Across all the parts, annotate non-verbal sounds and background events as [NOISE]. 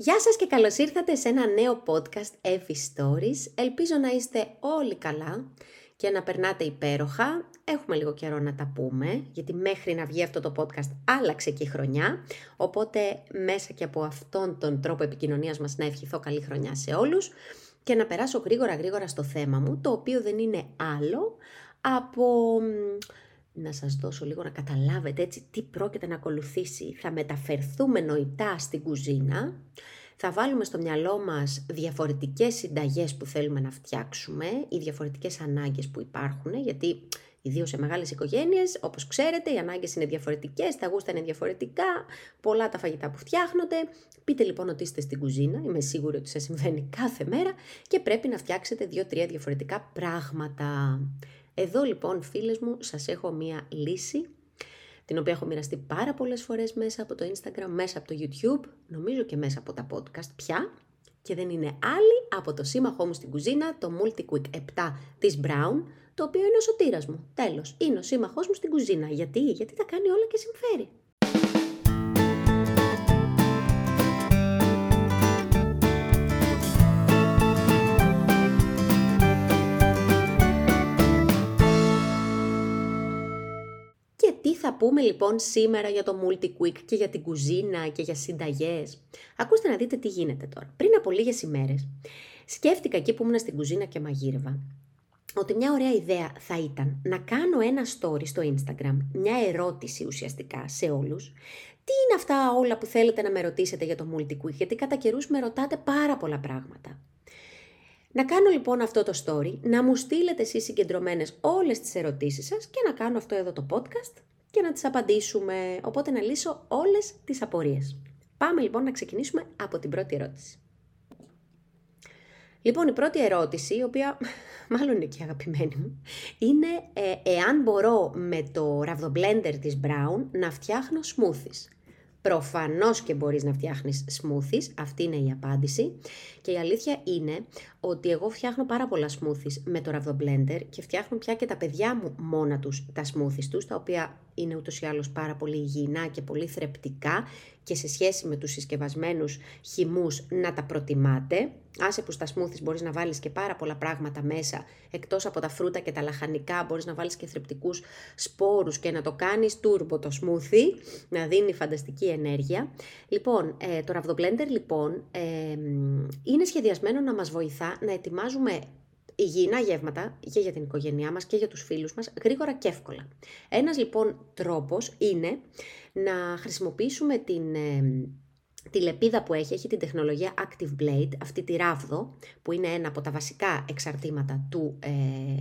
Γεια σας και καλώς ήρθατε σε ένα νέο podcast Effie Stories. Ελπίζω να είστε όλοι καλά και να περνάτε υπέροχα. Έχουμε λίγο καιρό να τα πούμε, γιατί μέχρι να βγει αυτό το podcast άλλαξε και η χρονιά. Οπότε μέσα και από αυτόν τον τρόπο επικοινωνίας μας να ευχηθώ καλή χρονιά σε όλους και να περάσω γρήγορα γρήγορα στο θέμα μου, το οποίο δεν είναι άλλο από να σας δώσω λίγο να καταλάβετε έτσι τι πρόκειται να ακολουθήσει. Θα μεταφερθούμε νοητά στην κουζίνα, θα βάλουμε στο μυαλό μας διαφορετικές συνταγές που θέλουμε να φτιάξουμε ή διαφορετικές ανάγκες που υπάρχουν, γιατί ιδίως σε μεγάλες οικογένειες, όπως ξέρετε, οι ανάγκες είναι διαφορετικές, τα γούστα είναι διαφορετικά, πολλά τα φαγητά που φτιάχνονται. Πείτε λοιπόν ότι είστε στην κουζίνα, είμαι σίγουρη ότι σας συμβαίνει κάθε μέρα και πρέπει να φτιάξετε δύο-τρία διαφορετικά πράγματα. Εδώ λοιπόν φίλες μου σας έχω μία λύση την οποία έχω μοιραστεί πάρα πολλές φορές μέσα από το Instagram, μέσα από το YouTube, νομίζω και μέσα από τα podcast πια και δεν είναι άλλη από το σύμμαχό μου στην κουζίνα, το MultiQuick 7 της Brown, το οποίο είναι ο σωτήρας μου. Τέλος, είναι ο σύμμαχός μου στην κουζίνα. Γιατί, γιατί τα κάνει όλα και συμφέρει. Θα πούμε λοιπόν σήμερα για το multi-quick και για την κουζίνα και για συνταγές; Ακούστε να δείτε τι γίνεται τώρα. Πριν από λίγες ημέρες σκέφτηκα εκεί που ήμουν στην κουζίνα και μαγείρευα ότι μια ωραία ιδέα θα ήταν να κάνω ένα story στο Instagram, μια ερώτηση ουσιαστικά σε όλους. Τι είναι αυτά όλα που θέλετε να με ρωτήσετε για το multi-quick, γιατί κατά καιρούς με ρωτάτε πάρα πολλά πράγματα. Να κάνω λοιπόν αυτό το story, να μου στείλετε εσείς συγκεντρωμένες όλες τις ερωτήσεις σας και να κάνω αυτό εδώ το podcast και να τις απαντήσουμε, οπότε να λύσω όλες τις απορίες. Πάμε λοιπόν να ξεκινήσουμε από την πρώτη ερώτηση. Λοιπόν, η πρώτη ερώτηση, η οποία [LAUGHS] μάλλον είναι και αγαπημένη μου, είναι ε, εάν μπορώ με το ραβδομπλέντερ της Brown να φτιάχνω smoothies. Προφανώς και μπορείς να φτιάχνεις smoothies, αυτή είναι η απάντηση. Και η αλήθεια είναι ότι εγώ φτιάχνω πάρα πολλά smoothies με το ραβδομπλέντερ και φτιάχνουν πια και τα παιδιά μου μόνα τους τα smoothies τους, τα οποία είναι ούτως ή άλλως πάρα πολύ υγιεινά και πολύ θρεπτικά και σε σχέση με τους συσκευασμένους χυμούς να τα προτιμάτε. Άσε που στα smoothies μπορείς να βάλεις και πάρα πολλά πράγματα μέσα, εκτός από τα φρούτα και τα λαχανικά, μπορείς να βάλεις και θρεπτικούς σπόρους και να το κάνεις turbo το smoothie, να δίνει φανταστική ενέργεια. Λοιπόν, ε, το Ravdo λοιπόν ε, είναι σχεδιασμένο να μας βοηθά να ετοιμάζουμε υγιεινά γεύματα και για την οικογένειά μας και για τους φίλους μας γρήγορα και εύκολα. Ένας λοιπόν τρόπος είναι να χρησιμοποιήσουμε την ε, τη λεπίδα που έχει, έχει την τεχνολογία Active Blade, αυτή τη ράβδο, που είναι ένα από τα βασικά εξαρτήματα του, ε,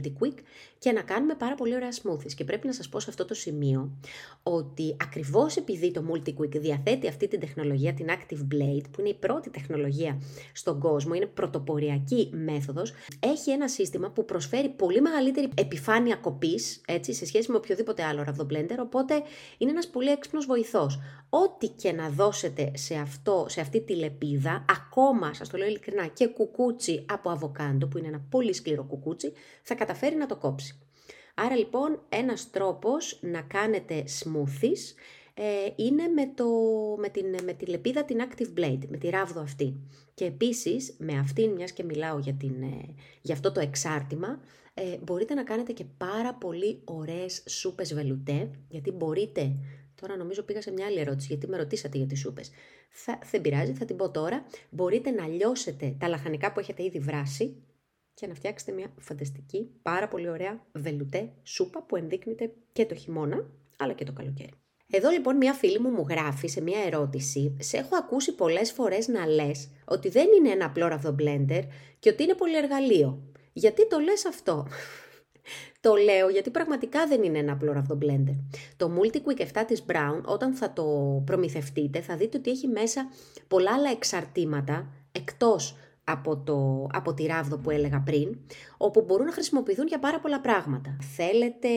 του MultiQuick και να κάνουμε πάρα πολύ ωραία smoothies. Και πρέπει να σας πω σε αυτό το σημείο ότι ακριβώς επειδή το MultiQuick διαθέτει αυτή την τεχνολογία, την Active Blade, που είναι η πρώτη τεχνολογία στον κόσμο, είναι πρωτοποριακή μέθοδος, έχει ένα σύστημα που προσφέρει πολύ μεγαλύτερη επιφάνεια κοπής, έτσι, σε σχέση με οποιοδήποτε άλλο ραβδομπλέντερ, οπότε είναι ένας πολύ έξυπνος βοηθός. Ό,τι και να δώσετε σε, αυτό, σε αυτή τη λεπίδα, ακόμα, σας το λέω ειλικρινά, και κουκούτσι από αβοκάντο, που είναι ένα πολύ σκληρό κουκούτσι, θα καταφέρει να το κόψει. Άρα λοιπόν ένας τρόπος να κάνετε smoothies ε, είναι με, το, με, την, με τη λεπίδα την Active Blade, με τη ράβδο αυτή. Και επίσης με αυτήν, μιας και μιλάω για, την, ε, για αυτό το εξάρτημα, ε, μπορείτε να κάνετε και πάρα πολύ ωραίες σούπες βελουτέ, γιατί μπορείτε Τώρα νομίζω πήγα σε μια άλλη ερώτηση, γιατί με ρωτήσατε για τις σούπες. Θα, δεν πειράζει, θα την πω τώρα. Μπορείτε να λιώσετε τα λαχανικά που έχετε ήδη βράσει και να φτιάξετε μια φανταστική, πάρα πολύ ωραία βελουτέ σούπα που ενδείκνυται και το χειμώνα, αλλά και το καλοκαίρι. Εδώ λοιπόν μια φίλη μου μου γράφει σε μια ερώτηση «Σε έχω ακούσει πολλές φορές να λες ότι δεν είναι ένα απλό ραβδομπλέντερ και ότι είναι πολυεργαλείο. Γιατί το λες αυτό» [LAUGHS] Το λέω γιατί πραγματικά δεν είναι ένα απλό ραβδομπλέντερ. Το MultiQuick 7 της Brown, όταν θα το προμηθευτείτε, θα δείτε ότι έχει μέσα πολλά άλλα εξαρτήματα, εκτός από, το, από τη ράβδο που έλεγα πριν, όπου μπορούν να χρησιμοποιηθούν για πάρα πολλά πράγματα. Θέλετε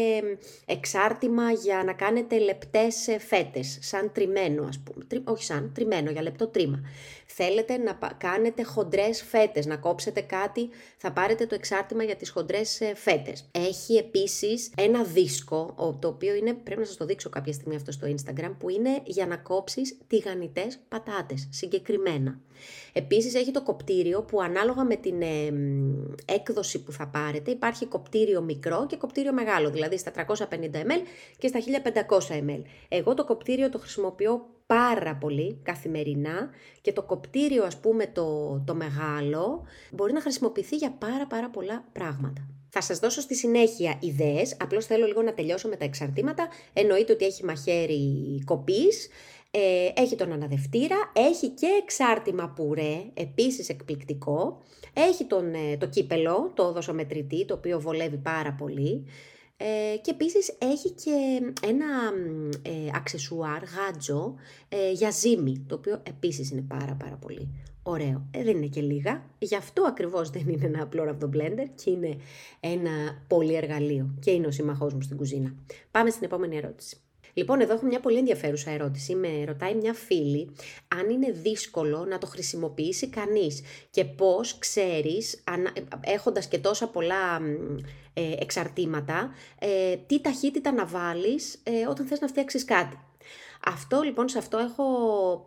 εξάρτημα για να κάνετε λεπτές ε, φέτες, σαν τριμμένο ας πούμε, Τρι, όχι σαν, τριμμένο, για λεπτό τρίμα. Θέλετε να κάνετε χοντρές φέτες, να κόψετε κάτι, θα πάρετε το εξάρτημα για τις χοντρές ε, φέτες. Έχει επίσης ένα δίσκο, το οποίο είναι, πρέπει να σας το δείξω κάποια στιγμή αυτό στο Instagram, που είναι για να κόψεις τηγανιτές πατάτες, συγκεκριμένα. Επίσης έχει το κοπτήριο που ανάλογα με την ε, έκδοση που θα πάρετε υπάρχει κοπτήριο μικρό και κοπτήριο μεγάλο, δηλαδή στα 350 ml και στα 1500 ml. Εγώ το κοπτήριο το χρησιμοποιώ πάρα πολύ καθημερινά και το κοπτήριο ας πούμε το, το μεγάλο μπορεί να χρησιμοποιηθεί για πάρα πάρα πολλά πράγματα. Θα σας δώσω στη συνέχεια ιδέες, απλώς θέλω λίγο να τελειώσω με τα εξαρτήματα. Εννοείται ότι έχει μαχαίρι κοπής, ε, έχει τον αναδευτήρα, έχει και εξάρτημα πουρέ, επίσης εκπληκτικό. Έχει τον, ε, το κύπελο, το δοσομετρητή, το οποίο βολεύει πάρα πολύ. Ε, και επίσης έχει και ένα ε, αξεσουάρ, γάτζο, ε, για ζύμη, το οποίο επίσης είναι πάρα πάρα πολύ ωραίο. Ε, δεν είναι και λίγα, γι' αυτό ακριβώς δεν είναι ένα απλό ραβδομπλέντερ και είναι ένα πολύ εργαλείο και είναι ο συμμαχός μου στην κουζίνα. Πάμε στην επόμενη ερώτηση. Λοιπόν, εδώ έχω μια πολύ ενδιαφέρουσα ερώτηση. Με ρωτάει μια φίλη αν είναι δύσκολο να το χρησιμοποιήσει κανείς και πώς ξέρεις, έχοντας και τόσα πολλά ε, εξαρτήματα, ε, τι ταχύτητα να βάλεις ε, όταν θες να φτιάξεις κάτι. Αυτό λοιπόν, σε αυτό έχω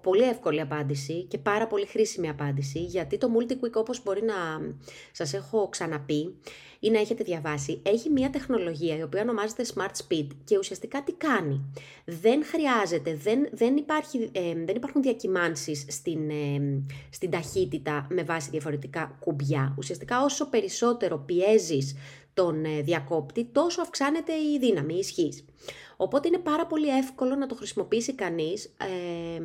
πολύ εύκολη απάντηση και πάρα πολύ χρήσιμη απάντηση, γιατί το MultiQuick όπως μπορεί να σας έχω ξαναπεί ή να έχετε διαβάσει, έχει μια τεχνολογία η οποία ονομάζεται Smart Speed και ουσιαστικά τι κάνει. Δεν χρειάζεται, δεν, δεν, υπάρχει, ε, δεν υπάρχουν διακυμάνσεις στην, ε, στην ταχύτητα με βάση διαφορετικά κουμπιά. Ουσιαστικά όσο περισσότερο πιέζεις τον ε, διακόπτη, τόσο αυξάνεται η δύναμη, η ισχύς. Οπότε είναι πάρα πολύ εύκολο να το χρησιμοποιήσει κανείς ε,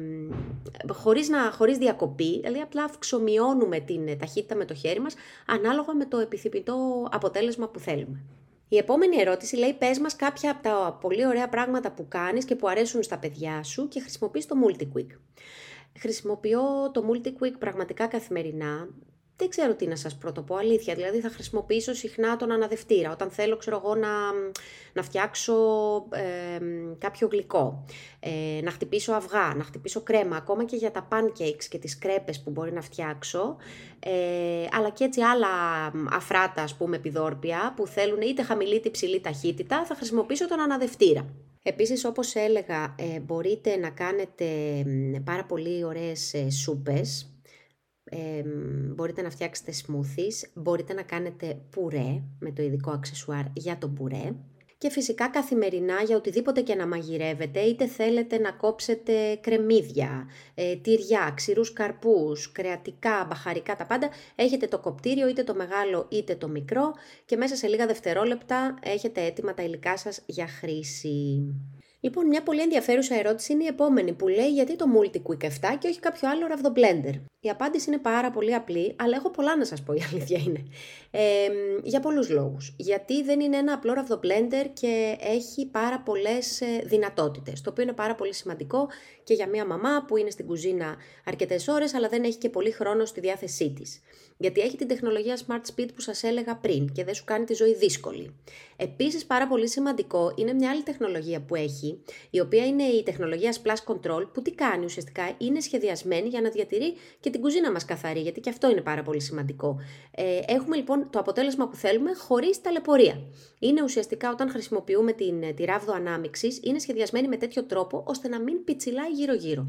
χωρίς, να, χωρίς διακοπή, δηλαδή απλά αυξομειώνουμε την ταχύτητα με το χέρι μας ανάλογα με το επιθυμητό αποτέλεσμα που θέλουμε. Η επόμενη ερώτηση λέει πες μας κάποια από τα πολύ ωραία πράγματα που κάνεις και που αρέσουν στα παιδιά σου και χρησιμοποιείς το MultiQuick. Χρησιμοποιώ το MultiQuick πραγματικά καθημερινά δεν ξέρω τι να σας πρωτοπώ, αλήθεια. Δηλαδή θα χρησιμοποιήσω συχνά τον αναδευτήρα όταν θέλω, ξέρω εγώ, να, να φτιάξω κάποιο γλυκό, ε, να χτυπήσω αυγά, να χτυπήσω κρέμα, ακόμα και για τα pancakes και τις κρέπες που μπορεί να φτιάξω, ε, αλλά και έτσι άλλα αφράτα, ας πούμε, επιδόρπια που θέλουν είτε χαμηλή είτε ψηλή ταχύτητα, θα χρησιμοποιήσω τον αναδευτήρα. Επίσης, όπως έλεγα, ε, μπορείτε να κάνετε πάρα πολύ ωραίες ε, σούπες, μπορείτε να φτιάξετε smoothies, μπορείτε να κάνετε πουρέ με το ειδικό αξεσουάρ για το πουρέ και φυσικά καθημερινά για οτιδήποτε και να μαγειρεύετε, είτε θέλετε να κόψετε κρεμμύδια, ε, τυριά, ξηρούς καρπούς, κρεατικά, μπαχαρικά, τα πάντα, έχετε το κοπτήριο είτε το μεγάλο είτε το μικρό και μέσα σε λίγα δευτερόλεπτα έχετε έτοιμα τα υλικά σας για χρήση. Λοιπόν, μια πολύ ενδιαφέρουσα ερώτηση είναι η επόμενη που λέει γιατί το MultiQuick 7 και όχι κάποιο άλλο ραβδομπλέντερ; Η απάντηση είναι πάρα πολύ απλή, αλλά έχω πολλά να σας πω, η αλήθεια είναι. Ε, για πολλούς λόγους. Γιατί δεν είναι ένα απλό ραβδομπλέντερ και έχει πάρα πολλές ε, δυνατότητες, το οποίο είναι πάρα πολύ σημαντικό και για μια μαμά που είναι στην κουζίνα αρκετές ώρες, αλλά δεν έχει και πολύ χρόνο στη διάθεσή της. Γιατί έχει την τεχνολογία Smart Speed που σας έλεγα πριν και δεν σου κάνει τη ζωή δύσκολη. Επίσης πάρα πολύ σημαντικό είναι μια άλλη τεχνολογία που έχει, η οποία είναι η τεχνολογία Splash Control, που τι κάνει ουσιαστικά, είναι σχεδιασμένη για να διατηρεί και την κουζίνα μας καθαρή, γιατί και αυτό είναι πάρα πολύ σημαντικό. Ε, έχουμε λοιπόν το αποτέλεσμα που θέλουμε χωρίς ταλαιπωρία. Είναι ουσιαστικά όταν χρησιμοποιούμε την, τη ράβδο ανάμειξης, είναι σχεδιασμένη με τέτοιο τρόπο ώστε να μην πιτσιλάει γύρω-γύρω.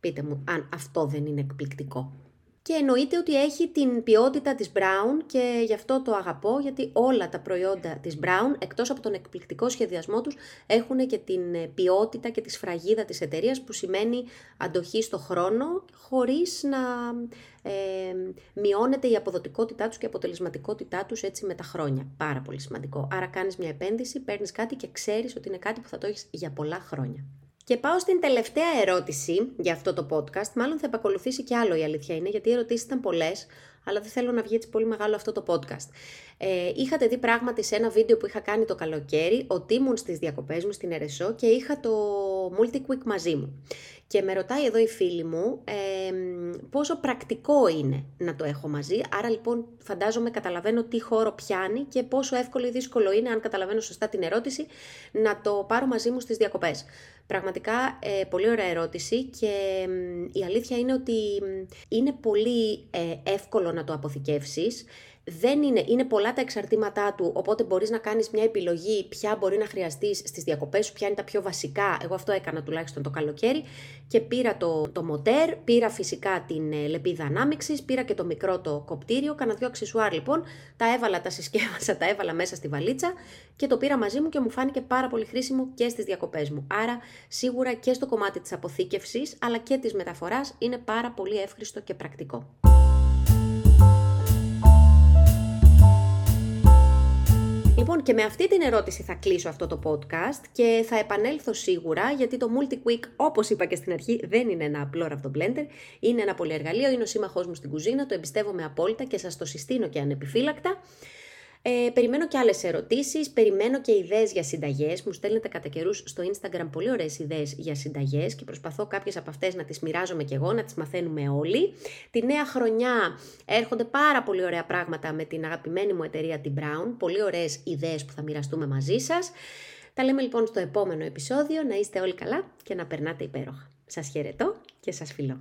Πείτε μου αν αυτό δεν είναι εκπληκτικό και εννοείται ότι έχει την ποιότητα της Brown και γι' αυτό το αγαπώ γιατί όλα τα προϊόντα της Brown εκτός από τον εκπληκτικό σχεδιασμό τους έχουν και την ε, ποιότητα και τη σφραγίδα της εταιρείας που σημαίνει αντοχή στο χρόνο χωρίς να ε, μειώνεται η αποδοτικότητά τους και η αποτελεσματικότητά τους έτσι με τα χρόνια. Πάρα πολύ σημαντικό. Άρα κάνεις μια επένδυση, παίρνεις κάτι και ξέρεις ότι είναι κάτι που θα το έχεις για πολλά χρόνια. Και πάω στην τελευταία ερώτηση για αυτό το podcast. Μάλλον θα επακολουθήσει και άλλο η αλήθεια είναι, γιατί οι ερωτήσεις ήταν πολλές, αλλά δεν θέλω να βγει έτσι πολύ μεγάλο αυτό το podcast. Ε, είχατε δει πράγματι σε ένα βίντεο που είχα κάνει το καλοκαίρι, ότι ήμουν στις διακοπές μου στην Ερεσό και είχα το MultiQuick μαζί μου. Και με ρωτάει εδώ η φίλη μου, ε, πόσο πρακτικό είναι να το έχω μαζί. Άρα λοιπόν φαντάζομαι καταλαβαίνω τι χώρο πιάνει και πόσο εύκολο ή δύσκολο είναι, αν καταλαβαίνω σωστά την ερώτηση, να το πάρω μαζί μου στις διακοπές. Πραγματικά ε, πολύ ωραία ερώτηση και η αλήθεια είναι ότι είναι πολύ ε, εύκολο να το αποθηκεύσεις δεν είναι, είναι πολλά τα εξαρτήματά του, οπότε μπορείς να κάνεις μια επιλογή ποια μπορεί να χρειαστείς στις διακοπές σου, ποια είναι τα πιο βασικά, εγώ αυτό έκανα τουλάχιστον το καλοκαίρι και πήρα το, το μοτέρ, πήρα φυσικά την ε, λεπίδα ανάμειξης, πήρα και το μικρό το κοπτήριο, κάνα δυο αξισουάρ λοιπόν, τα έβαλα, τα συσκεύασα, τα έβαλα μέσα στη βαλίτσα και το πήρα μαζί μου και μου φάνηκε πάρα πολύ χρήσιμο και στις διακοπές μου. Άρα σίγουρα και στο κομμάτι της αποθήκευσης αλλά και της μεταφοράς είναι πάρα πολύ εύχριστο και πρακτικό. Και με αυτή την ερώτηση θα κλείσω αυτό το podcast και θα επανέλθω σίγουρα γιατί το MultiQuick, όπως είπα και στην αρχή, δεν είναι ένα απλό ραυδομπλέντερ, είναι ένα πολυεργαλείο, είναι ο σύμμαχός μου στην κουζίνα, το εμπιστεύομαι απόλυτα και σας το συστήνω και ανεπιφύλακτα. Ε, περιμένω και άλλες ερωτήσεις, περιμένω και ιδέες για συνταγές. Μου στέλνετε κατά καιρούς στο Instagram πολύ ωραίες ιδέες για συνταγές και προσπαθώ κάποιες από αυτές να τις μοιράζομαι κι εγώ, να τις μαθαίνουμε όλοι. Τη νέα χρονιά έρχονται πάρα πολύ ωραία πράγματα με την αγαπημένη μου εταιρεία την Brown. Πολύ ωραίες ιδέες που θα μοιραστούμε μαζί σας. Τα λέμε λοιπόν στο επόμενο επεισόδιο. Να είστε όλοι καλά και να περνάτε υπέροχα. Σας χαιρετώ και σας φιλώ.